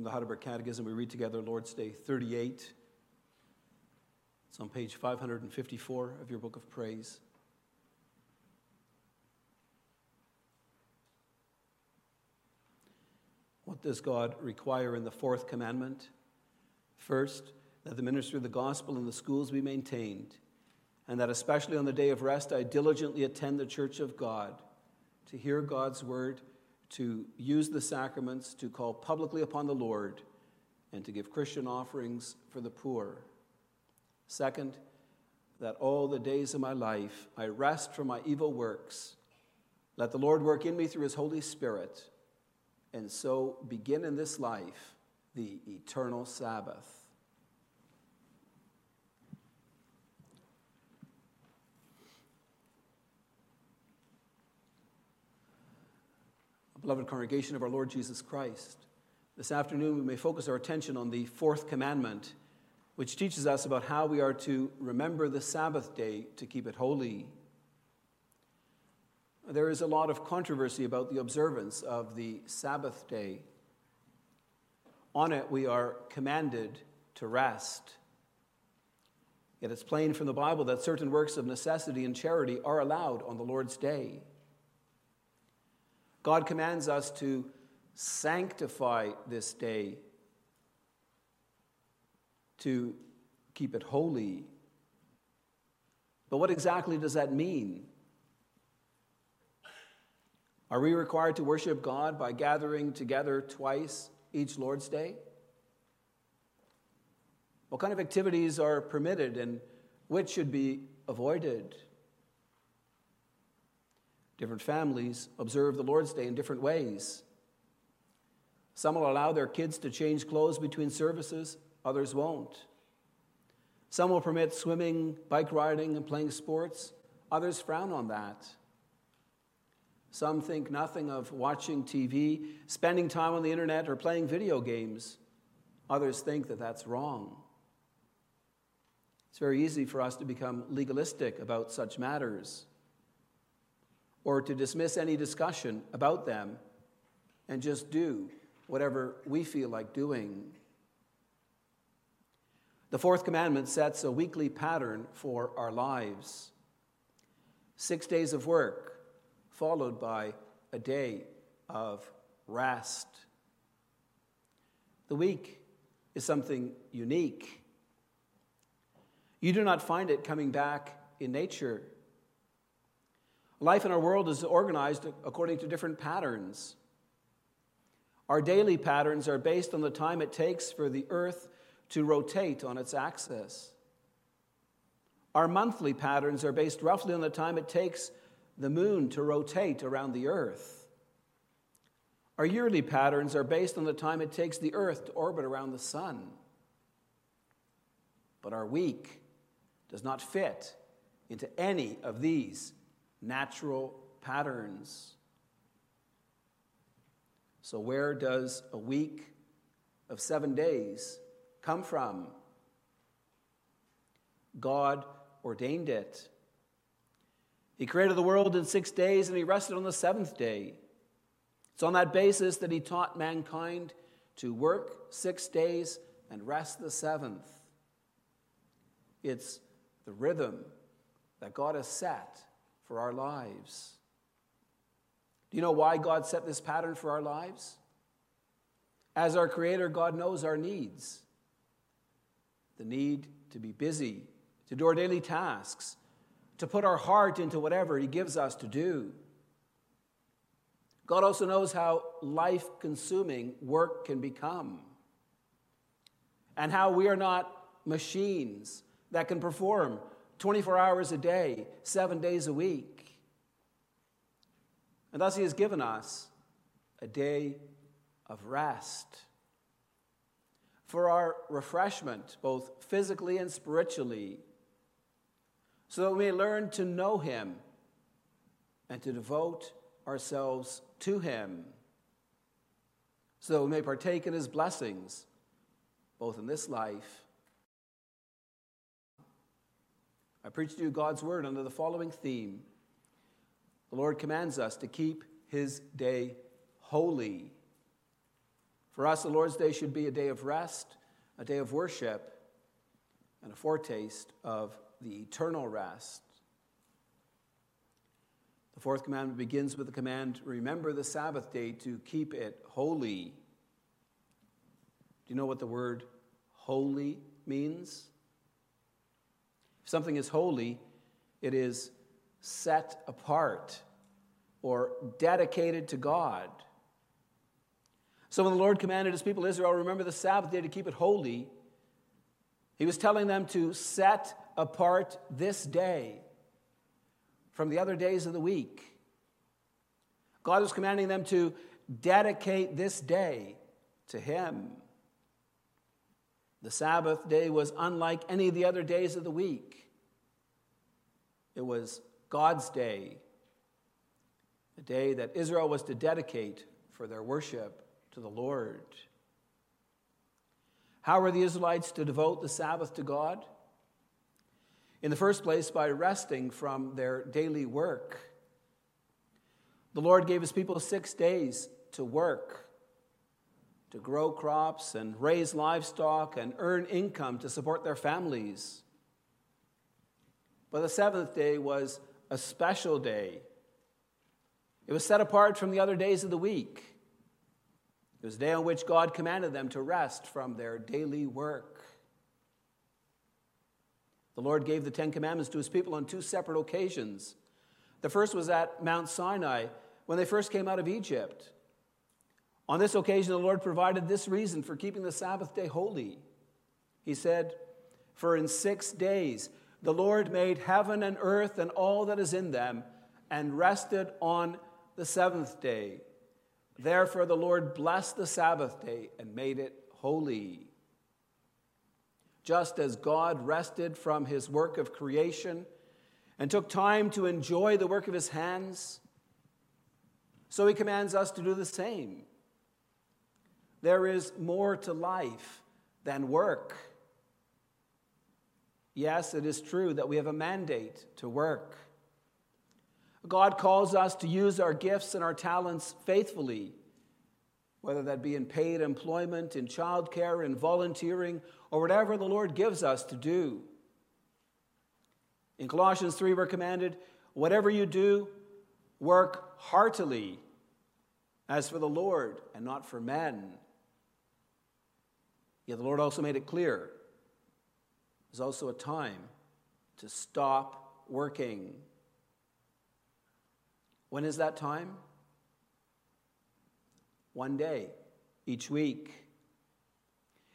From the Heidelberg Catechism, we read together Lord's Day 38. It's on page 554 of your book of praise. What does God require in the fourth commandment? First, that the ministry of the gospel in the schools be maintained, and that especially on the day of rest I diligently attend the church of God to hear God's word to use the sacraments, to call publicly upon the Lord, and to give Christian offerings for the poor. Second, that all the days of my life I rest from my evil works. Let the Lord work in me through his Holy Spirit, and so begin in this life the eternal Sabbath. Beloved congregation of our Lord Jesus Christ, this afternoon we may focus our attention on the fourth commandment, which teaches us about how we are to remember the Sabbath day to keep it holy. There is a lot of controversy about the observance of the Sabbath day. On it, we are commanded to rest. Yet it's plain from the Bible that certain works of necessity and charity are allowed on the Lord's day. God commands us to sanctify this day, to keep it holy. But what exactly does that mean? Are we required to worship God by gathering together twice each Lord's Day? What kind of activities are permitted and which should be avoided? Different families observe the Lord's Day in different ways. Some will allow their kids to change clothes between services, others won't. Some will permit swimming, bike riding, and playing sports, others frown on that. Some think nothing of watching TV, spending time on the internet, or playing video games. Others think that that's wrong. It's very easy for us to become legalistic about such matters or to dismiss any discussion about them and just do whatever we feel like doing. The fourth commandment sets a weekly pattern for our lives six days of work, followed by a day of rest. The week is something unique. You do not find it coming back in nature. Life in our world is organized according to different patterns. Our daily patterns are based on the time it takes for the earth to rotate on its axis. Our monthly patterns are based roughly on the time it takes the moon to rotate around the earth. Our yearly patterns are based on the time it takes the earth to orbit around the sun. But our week does not fit into any of these natural patterns. So, where does a week of seven days come from? God ordained it. He created the world in six days and he rested on the seventh day. It's on that basis that he taught mankind to work six days and rest the seventh. It's the rhythm that God has set for our lives. Do you know why God set this pattern for our lives? As our Creator, God knows our needs the need to be busy, to do our daily tasks, to put our heart into whatever He gives us to do. God also knows how life consuming work can become and how we are not machines that can perform 24 hours a day, seven days a week. And thus, He has given us a day of rest for our refreshment, both physically and spiritually, so that we may learn to know Him and to devote ourselves to Him, so that we may partake in His blessings, both in this life I preach to you God's word under the following theme The Lord commands us to keep his day holy. For us, the Lord's Day should be a day of rest, a day of worship, and a foretaste of the eternal rest. The fourth commandment begins with the command remember the Sabbath day to keep it holy. Do you know what the word holy means? Something is holy, it is set apart or dedicated to God. So when the Lord commanded his people Israel, remember the Sabbath day to keep it holy, he was telling them to set apart this day from the other days of the week. God was commanding them to dedicate this day to him. The Sabbath day was unlike any of the other days of the week. It was God's day, a day that Israel was to dedicate for their worship to the Lord. How were the Israelites to devote the Sabbath to God? In the first place, by resting from their daily work. The Lord gave his people six days to work, to grow crops and raise livestock and earn income to support their families. But the seventh day was a special day. It was set apart from the other days of the week. It was the day on which God commanded them to rest from their daily work. The Lord gave the Ten Commandments to his people on two separate occasions. The first was at Mount Sinai when they first came out of Egypt. On this occasion, the Lord provided this reason for keeping the Sabbath day holy. He said, For in six days the Lord made heaven and earth and all that is in them, and rested on the seventh day. Therefore, the Lord blessed the Sabbath day and made it holy. Just as God rested from his work of creation and took time to enjoy the work of his hands, so he commands us to do the same. There is more to life than work. Yes, it is true that we have a mandate to work. God calls us to use our gifts and our talents faithfully, whether that be in paid employment, in childcare, in volunteering, or whatever the Lord gives us to do. In Colossians 3, we're commanded whatever you do, work heartily, as for the Lord and not for men. Yet the Lord also made it clear there's also a time to stop working. When is that time? One day, each week.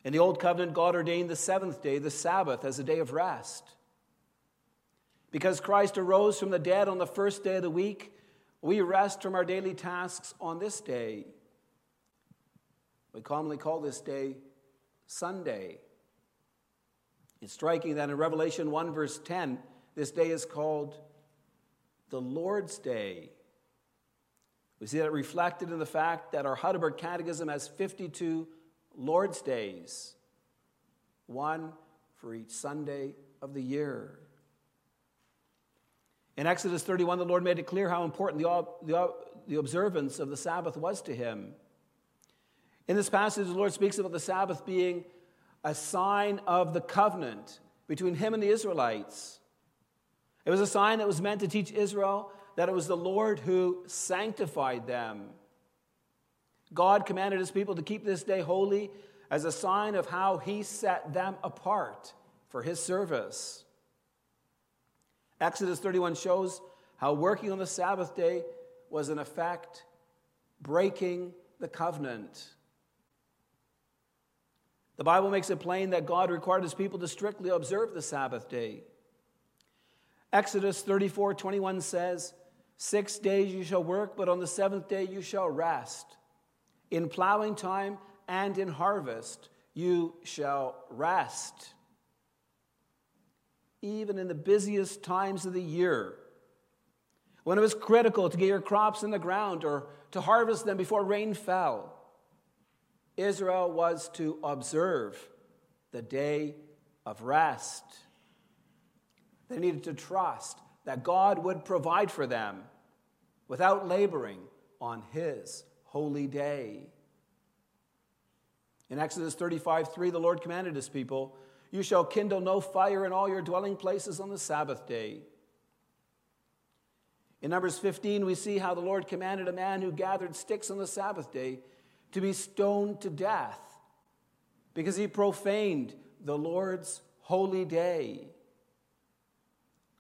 In the Old Covenant, God ordained the seventh day, the Sabbath, as a day of rest. Because Christ arose from the dead on the first day of the week, we rest from our daily tasks on this day. We commonly call this day Sunday. It's striking that in Revelation 1, verse 10, this day is called the Lord's Day. We see that reflected in the fact that our Heidelberg Catechism has 52 Lord's Days, one for each Sunday of the year. In Exodus 31, the Lord made it clear how important the, the, the observance of the Sabbath was to him. In this passage, the Lord speaks about the Sabbath being a sign of the covenant between him and the Israelites. It was a sign that was meant to teach Israel that it was the Lord who sanctified them. God commanded his people to keep this day holy as a sign of how he set them apart for his service. Exodus 31 shows how working on the Sabbath day was, in effect, breaking the covenant. The Bible makes it plain that God required his people to strictly observe the Sabbath day. Exodus 34 21 says, Six days you shall work, but on the seventh day you shall rest. In plowing time and in harvest you shall rest. Even in the busiest times of the year, when it was critical to get your crops in the ground or to harvest them before rain fell, Israel was to observe the day of rest. They needed to trust that God would provide for them without laboring on His holy day. In Exodus 35 3, the Lord commanded his people, You shall kindle no fire in all your dwelling places on the Sabbath day. In Numbers 15, we see how the Lord commanded a man who gathered sticks on the Sabbath day to be stoned to death because he profaned the Lord's holy day.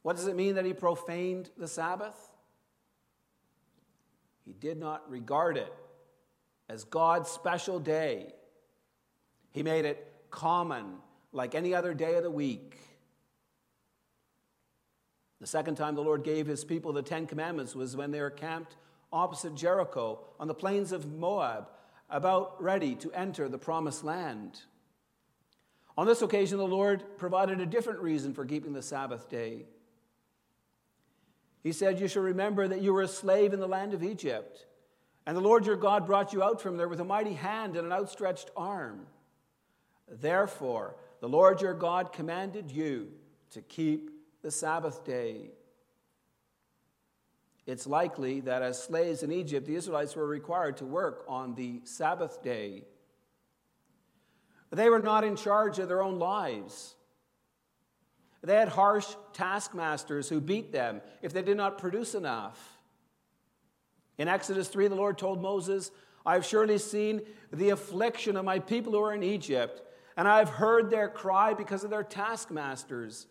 What does it mean that he profaned the Sabbath? He did not regard it as God's special day. He made it common, like any other day of the week. The second time the Lord gave his people the Ten Commandments was when they were camped opposite Jericho on the plains of Moab, about ready to enter the promised land. On this occasion, the Lord provided a different reason for keeping the Sabbath day. He said, You shall remember that you were a slave in the land of Egypt, and the Lord your God brought you out from there with a mighty hand and an outstretched arm. Therefore, the Lord your God commanded you to keep the Sabbath day. It's likely that as slaves in Egypt, the Israelites were required to work on the Sabbath day. They were not in charge of their own lives. They had harsh taskmasters who beat them if they did not produce enough. In Exodus 3, the Lord told Moses, I have surely seen the affliction of my people who are in Egypt, and I have heard their cry because of their taskmasters.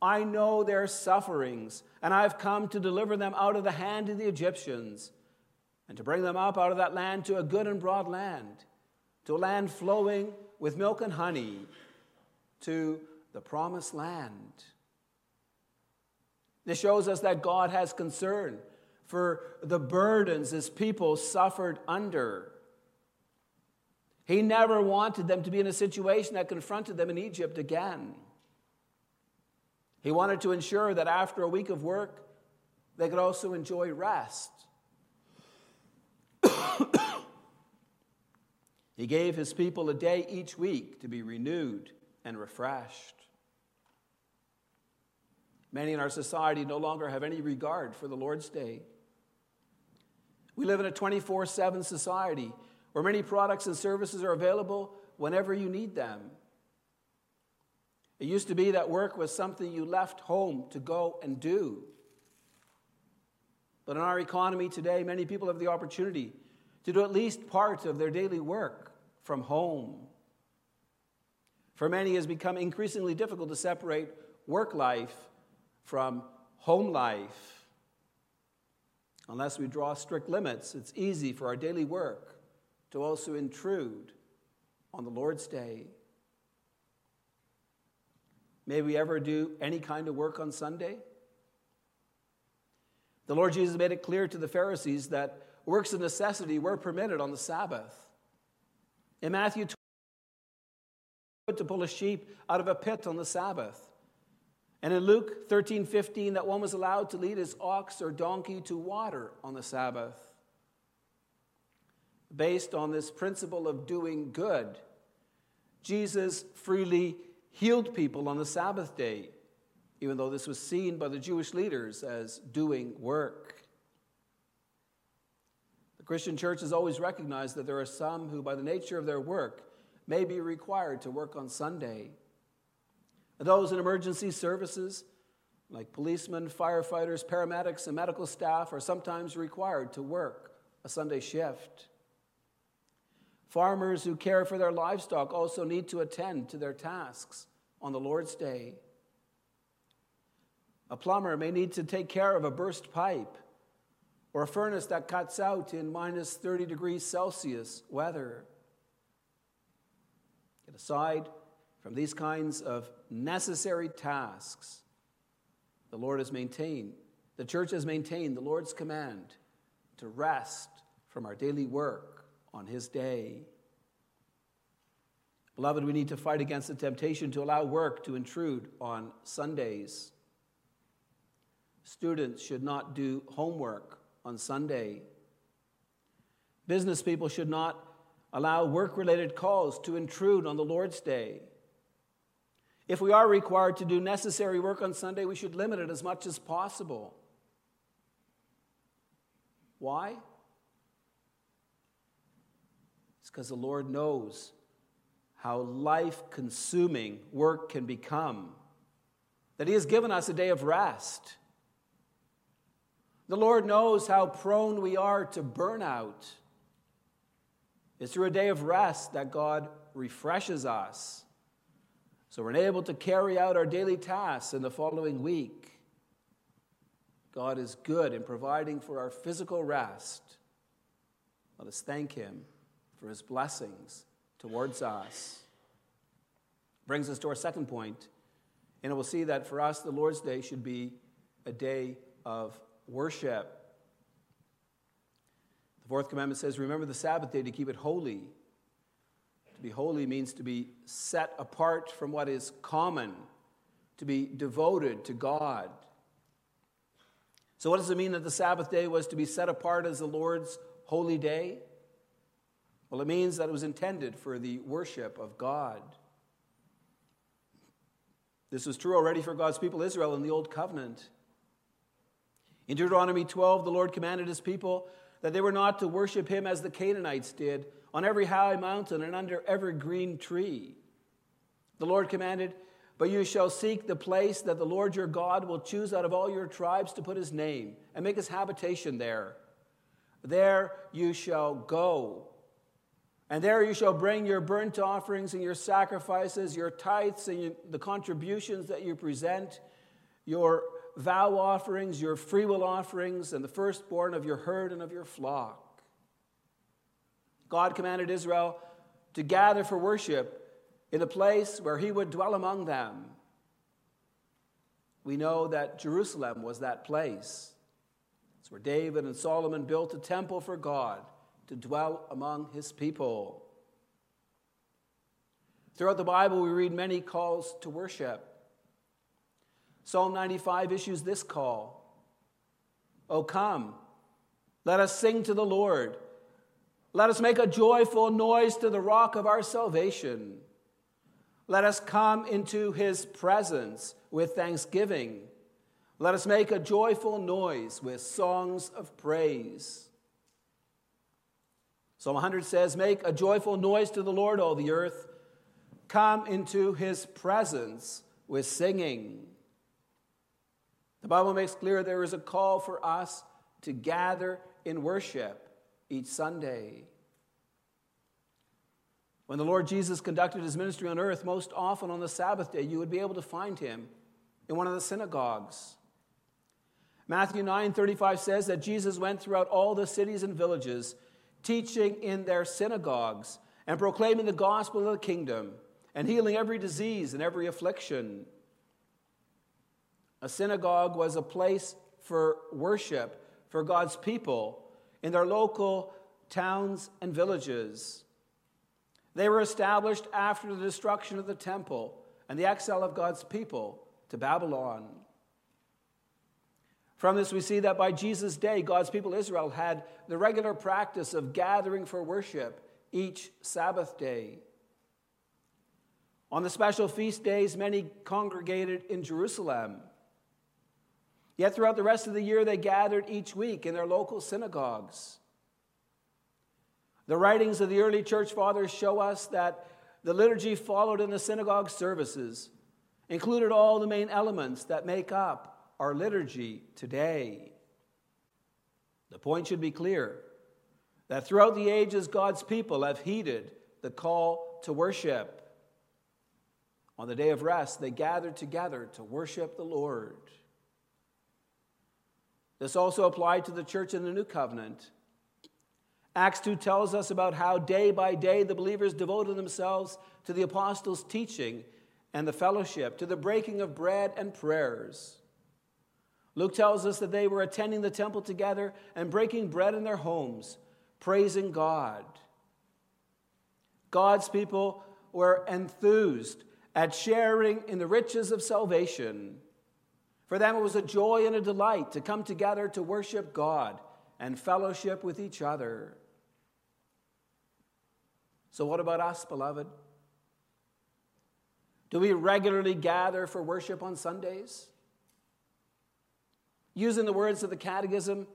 I know their sufferings, and I have come to deliver them out of the hand of the Egyptians, and to bring them up out of that land to a good and broad land, to a land flowing with milk and honey, to the promised land. This shows us that God has concern for the burdens his people suffered under. He never wanted them to be in a situation that confronted them in Egypt again. He wanted to ensure that after a week of work, they could also enjoy rest. he gave his people a day each week to be renewed and refreshed. Many in our society no longer have any regard for the Lord's Day. We live in a 24 7 society where many products and services are available whenever you need them. It used to be that work was something you left home to go and do. But in our economy today, many people have the opportunity to do at least part of their daily work from home. For many, it has become increasingly difficult to separate work life from home life. Unless we draw strict limits, it's easy for our daily work to also intrude on the Lord's day. May we ever do any kind of work on Sunday? The Lord Jesus made it clear to the Pharisees that works of necessity were permitted on the Sabbath. In Matthew 20, to pull a sheep out of a pit on the Sabbath. And in Luke 13 15, that one was allowed to lead his ox or donkey to water on the Sabbath. Based on this principle of doing good, Jesus freely healed people on the Sabbath day, even though this was seen by the Jewish leaders as doing work. The Christian church has always recognized that there are some who, by the nature of their work, may be required to work on Sunday. Those in emergency services, like policemen, firefighters, paramedics, and medical staff, are sometimes required to work a Sunday shift. Farmers who care for their livestock also need to attend to their tasks on the Lord's day. A plumber may need to take care of a burst pipe or a furnace that cuts out in minus 30 degrees Celsius weather. Get aside from these kinds of necessary tasks, the Lord has maintained, the church has maintained the Lord's command to rest from our daily work on his day. Beloved, we need to fight against the temptation to allow work to intrude on Sundays. Students should not do homework on Sunday. Business people should not allow work related calls to intrude on the Lord's day. If we are required to do necessary work on Sunday, we should limit it as much as possible. Why? It's because the Lord knows how life consuming work can become, that He has given us a day of rest. The Lord knows how prone we are to burnout. It's through a day of rest that God refreshes us so we're able to carry out our daily tasks in the following week. God is good in providing for our physical rest. Let us thank Him for His blessings towards us. Brings us to our second point, and we'll see that for us, the Lord's Day should be a day of worship. The fourth commandment says, Remember the Sabbath day to keep it holy. To be holy means to be set apart from what is common, to be devoted to God. So, what does it mean that the Sabbath day was to be set apart as the Lord's holy day? Well, it means that it was intended for the worship of God. This was true already for God's people Israel in the Old Covenant. In Deuteronomy 12, the Lord commanded his people that they were not to worship him as the Canaanites did on every high mountain and under every green tree. The Lord commanded, But you shall seek the place that the Lord your God will choose out of all your tribes to put his name and make his habitation there. There you shall go. And there you shall bring your burnt offerings and your sacrifices, your tithes and the contributions that you present, your vow offerings, your freewill offerings, and the firstborn of your herd and of your flock. God commanded Israel to gather for worship in a place where he would dwell among them. We know that Jerusalem was that place. It's where David and Solomon built a temple for God to dwell among his people. Throughout the Bible, we read many calls to worship. Psalm 95 issues this call Oh, come, let us sing to the Lord. Let us make a joyful noise to the rock of our salvation. Let us come into his presence with thanksgiving. Let us make a joyful noise with songs of praise. Psalm 100 says, Make a joyful noise to the Lord, all the earth. Come into his presence with singing. The Bible makes clear there is a call for us to gather in worship each Sunday. When the Lord Jesus conducted his ministry on earth, most often on the Sabbath day, you would be able to find him in one of the synagogues. Matthew 9 35 says that Jesus went throughout all the cities and villages, teaching in their synagogues and proclaiming the gospel of the kingdom and healing every disease and every affliction. A synagogue was a place for worship for God's people in their local towns and villages. They were established after the destruction of the temple and the exile of God's people to Babylon. From this, we see that by Jesus' day, God's people Israel had the regular practice of gathering for worship each Sabbath day. On the special feast days, many congregated in Jerusalem. Yet throughout the rest of the year, they gathered each week in their local synagogues. The writings of the early church fathers show us that the liturgy followed in the synagogue services included all the main elements that make up our liturgy today. The point should be clear that throughout the ages, God's people have heeded the call to worship. On the day of rest, they gathered together to worship the Lord. This also applied to the church in the New Covenant. Acts 2 tells us about how day by day the believers devoted themselves to the apostles' teaching and the fellowship, to the breaking of bread and prayers. Luke tells us that they were attending the temple together and breaking bread in their homes, praising God. God's people were enthused at sharing in the riches of salvation. For them, it was a joy and a delight to come together to worship God and fellowship with each other. So, what about us, beloved? Do we regularly gather for worship on Sundays? Using the words of the Catechism,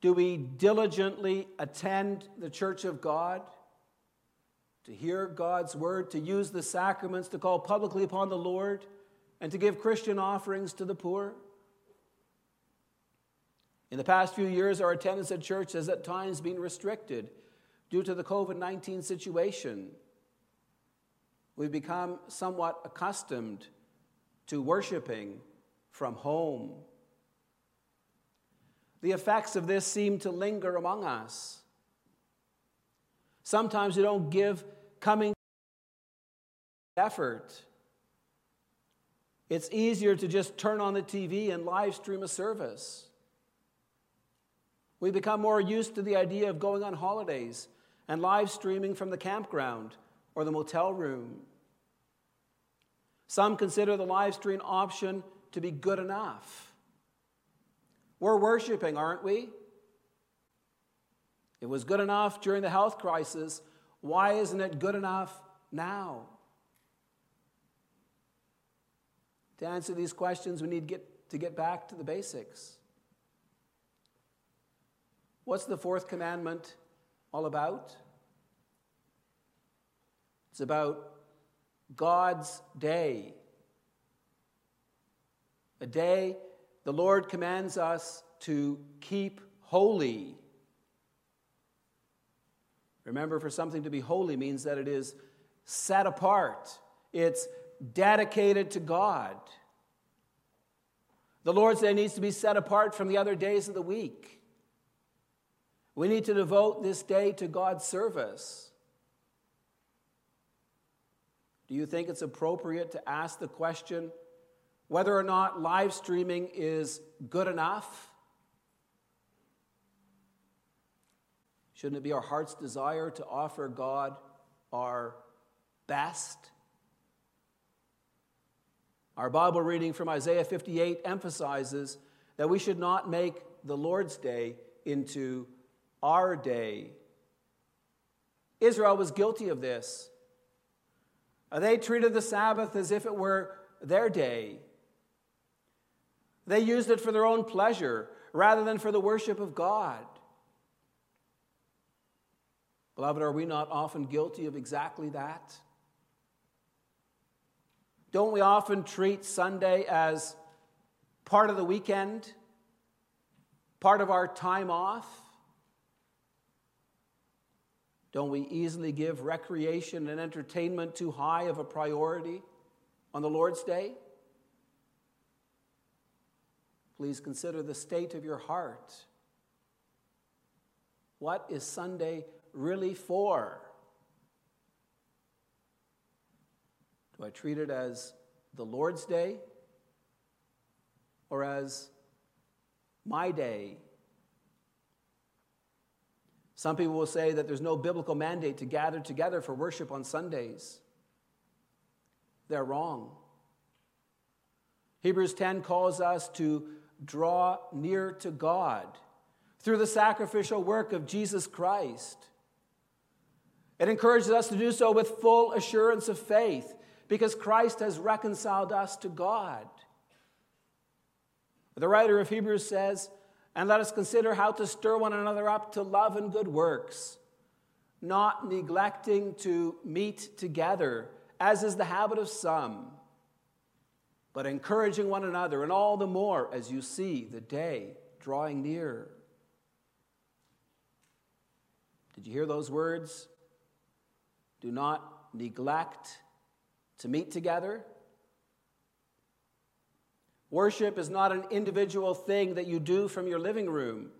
do we diligently attend the church of God? to hear God's word, to use the sacraments, to call publicly upon the Lord, and to give Christian offerings to the poor. In the past few years, our attendance at church has at times been restricted due to the COVID 19 situation. We've become somewhat accustomed to worshiping from home. The effects of this seem to linger among us. Sometimes we don't give coming effort. It's easier to just turn on the TV and live stream a service. We become more used to the idea of going on holidays and live streaming from the campground or the motel room. Some consider the live stream option to be good enough. We're worshiping, aren't we? It was good enough during the health crisis. Why isn't it good enough now? To answer these questions, we need get, to get back to the basics. What's the fourth commandment all about? It's about God's day. A day the Lord commands us to keep holy. Remember, for something to be holy means that it is set apart, it's dedicated to God. The Lord's Day needs to be set apart from the other days of the week. We need to devote this day to God's service. Do you think it's appropriate to ask the question whether or not live streaming is good enough? Shouldn't it be our heart's desire to offer God our best? Our Bible reading from Isaiah 58 emphasizes that we should not make the Lord's Day into our day. Israel was guilty of this. They treated the Sabbath as if it were their day. They used it for their own pleasure rather than for the worship of God. Beloved, are we not often guilty of exactly that? Don't we often treat Sunday as part of the weekend, part of our time off? Don't we easily give recreation and entertainment too high of a priority on the Lord's Day? Please consider the state of your heart. What is Sunday really for? Do I treat it as the Lord's day or as my day? Some people will say that there's no biblical mandate to gather together for worship on Sundays. They're wrong. Hebrews 10 calls us to draw near to God through the sacrificial work of Jesus Christ. It encourages us to do so with full assurance of faith because Christ has reconciled us to God. The writer of Hebrews says, And let us consider how to stir one another up to love and good works, not neglecting to meet together, as is the habit of some but encouraging one another, and all the more as you see the day drawing near. Did you hear those words? Do not neglect to meet together. Worship is not an individual thing that you do from your living room.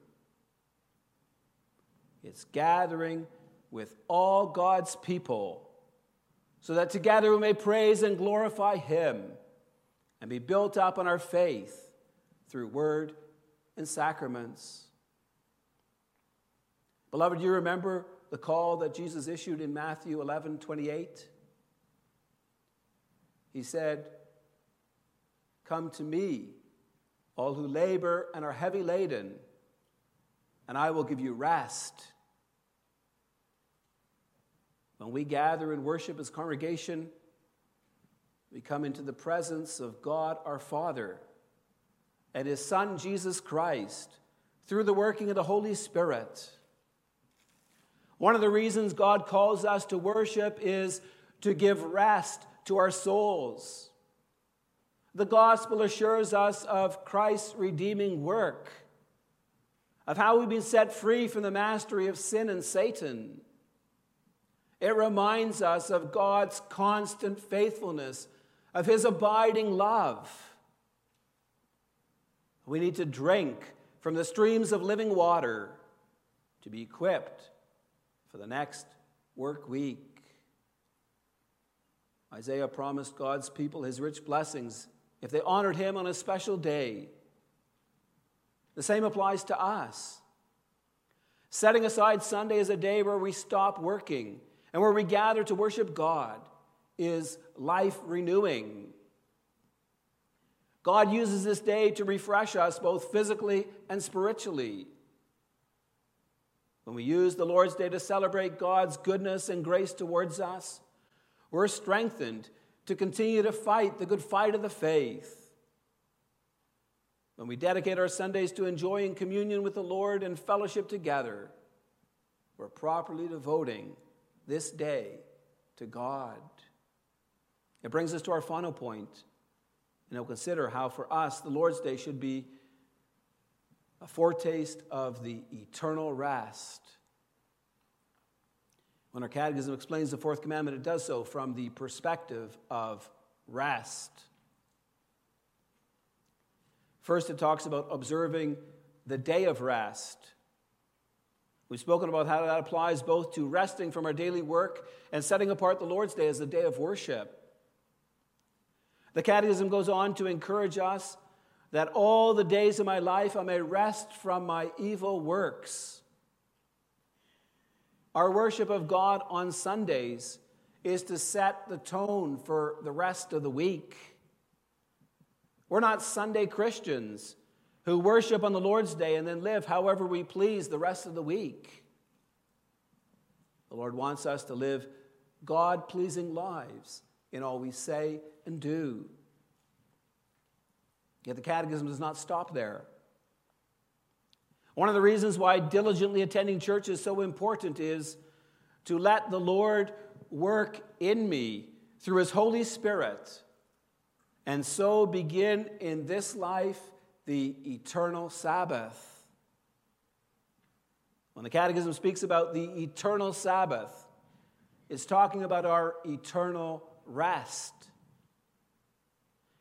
It's gathering with all God's people so that together we may praise and glorify Him and be built up on our faith through word and sacraments. Beloved, you remember the call that Jesus issued in Matthew 11 28? He said, Come to me, all who labor and are heavy laden, and I will give you rest. When we gather and worship as congregation, we come into the presence of God our Father and His Son Jesus Christ through the working of the Holy Spirit. One of the reasons God calls us to worship is to give rest to our souls. The gospel assures us of Christ's redeeming work, of how we've been set free from the mastery of sin and Satan. It reminds us of God's constant faithfulness, of his abiding love. We need to drink from the streams of living water to be equipped for the next work week. Isaiah promised God's people his rich blessings if they honored him on a special day. The same applies to us. Setting aside Sunday as a day where we stop working and where we gather to worship God is life renewing. God uses this day to refresh us both physically and spiritually. When we use the Lord's Day to celebrate God's goodness and grace towards us, we're strengthened to continue to fight the good fight of the faith. When we dedicate our Sundays to enjoying communion with the Lord and fellowship together, we're properly devoting this day to God. It brings us to our final point, and we'll consider how for us the Lord's Day should be a foretaste of the eternal rest. When our catechism explains the fourth commandment, it does so from the perspective of rest. First, it talks about observing the day of rest. We've spoken about how that applies both to resting from our daily work and setting apart the Lord's Day as a day of worship. The Catechism goes on to encourage us that all the days of my life I may rest from my evil works. Our worship of God on Sundays is to set the tone for the rest of the week. We're not Sunday Christians who worship on the Lord's Day and then live however we please the rest of the week. The Lord wants us to live God pleasing lives in all we say and do. Yet the Catechism does not stop there. One of the reasons why diligently attending church is so important is to let the Lord work in me through His Holy Spirit and so begin in this life the eternal Sabbath. When the Catechism speaks about the eternal Sabbath, it's talking about our eternal rest.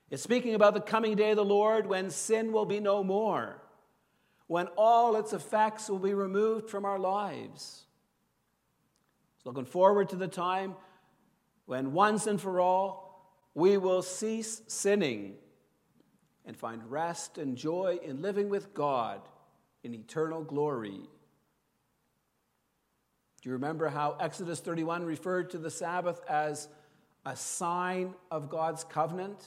It's speaking about the coming day of the Lord when sin will be no more, when all its effects will be removed from our lives. It's looking forward to the time when once and for all we will cease sinning and find rest and joy in living with God in eternal glory. Do you remember how Exodus 31 referred to the Sabbath as a sign of God's covenant?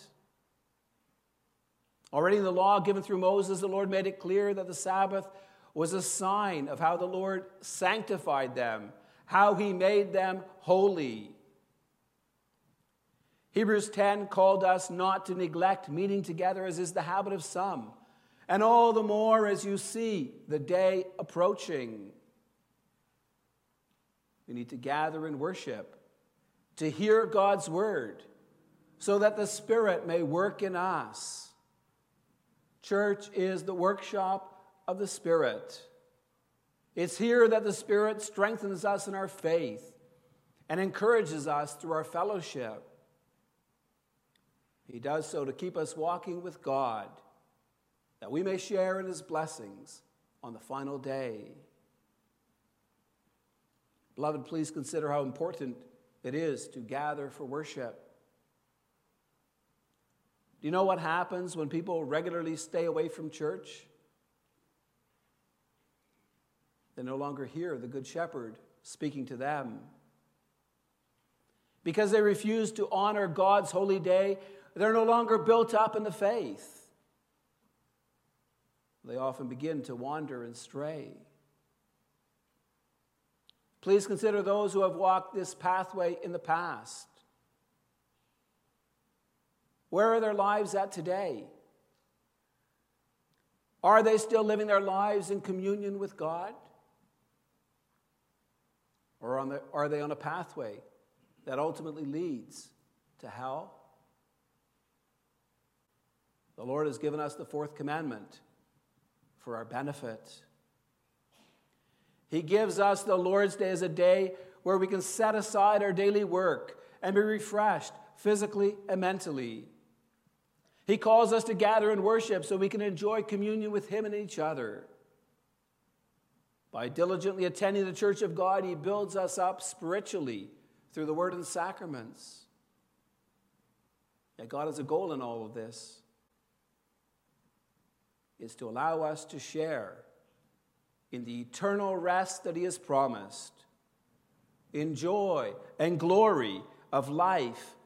Already in the law given through Moses, the Lord made it clear that the Sabbath was a sign of how the Lord sanctified them, how he made them holy. Hebrews 10 called us not to neglect meeting together as is the habit of some, and all the more as you see the day approaching. We need to gather and worship, to hear God's word, so that the Spirit may work in us Church is the workshop of the Spirit. It's here that the Spirit strengthens us in our faith and encourages us through our fellowship. He does so to keep us walking with God, that we may share in His blessings on the final day. Beloved, please consider how important it is to gather for worship. Do you know what happens when people regularly stay away from church? They no longer hear the Good Shepherd speaking to them. Because they refuse to honor God's holy day, they're no longer built up in the faith. They often begin to wander and stray. Please consider those who have walked this pathway in the past. Where are their lives at today? Are they still living their lives in communion with God? Or the, are they on a pathway that ultimately leads to hell? The Lord has given us the fourth commandment for our benefit. He gives us the Lord's Day as a day where we can set aside our daily work and be refreshed physically and mentally. He calls us to gather and worship so we can enjoy communion with Him and each other. By diligently attending the church of God, He builds us up spiritually through the word and sacraments. Yet God has a goal in all of this is to allow us to share in the eternal rest that He has promised, in joy and glory of life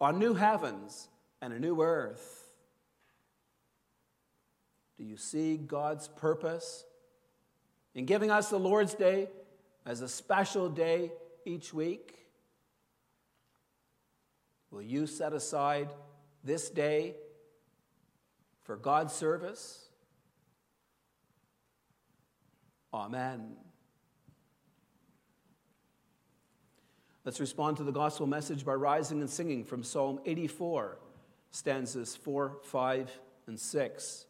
on new heavens and a new earth. Do you see God's purpose in giving us the Lord's Day as a special day each week? Will you set aside this day for God's service? Amen. Let's respond to the gospel message by rising and singing from Psalm 84, stanzas 4, 5, and 6.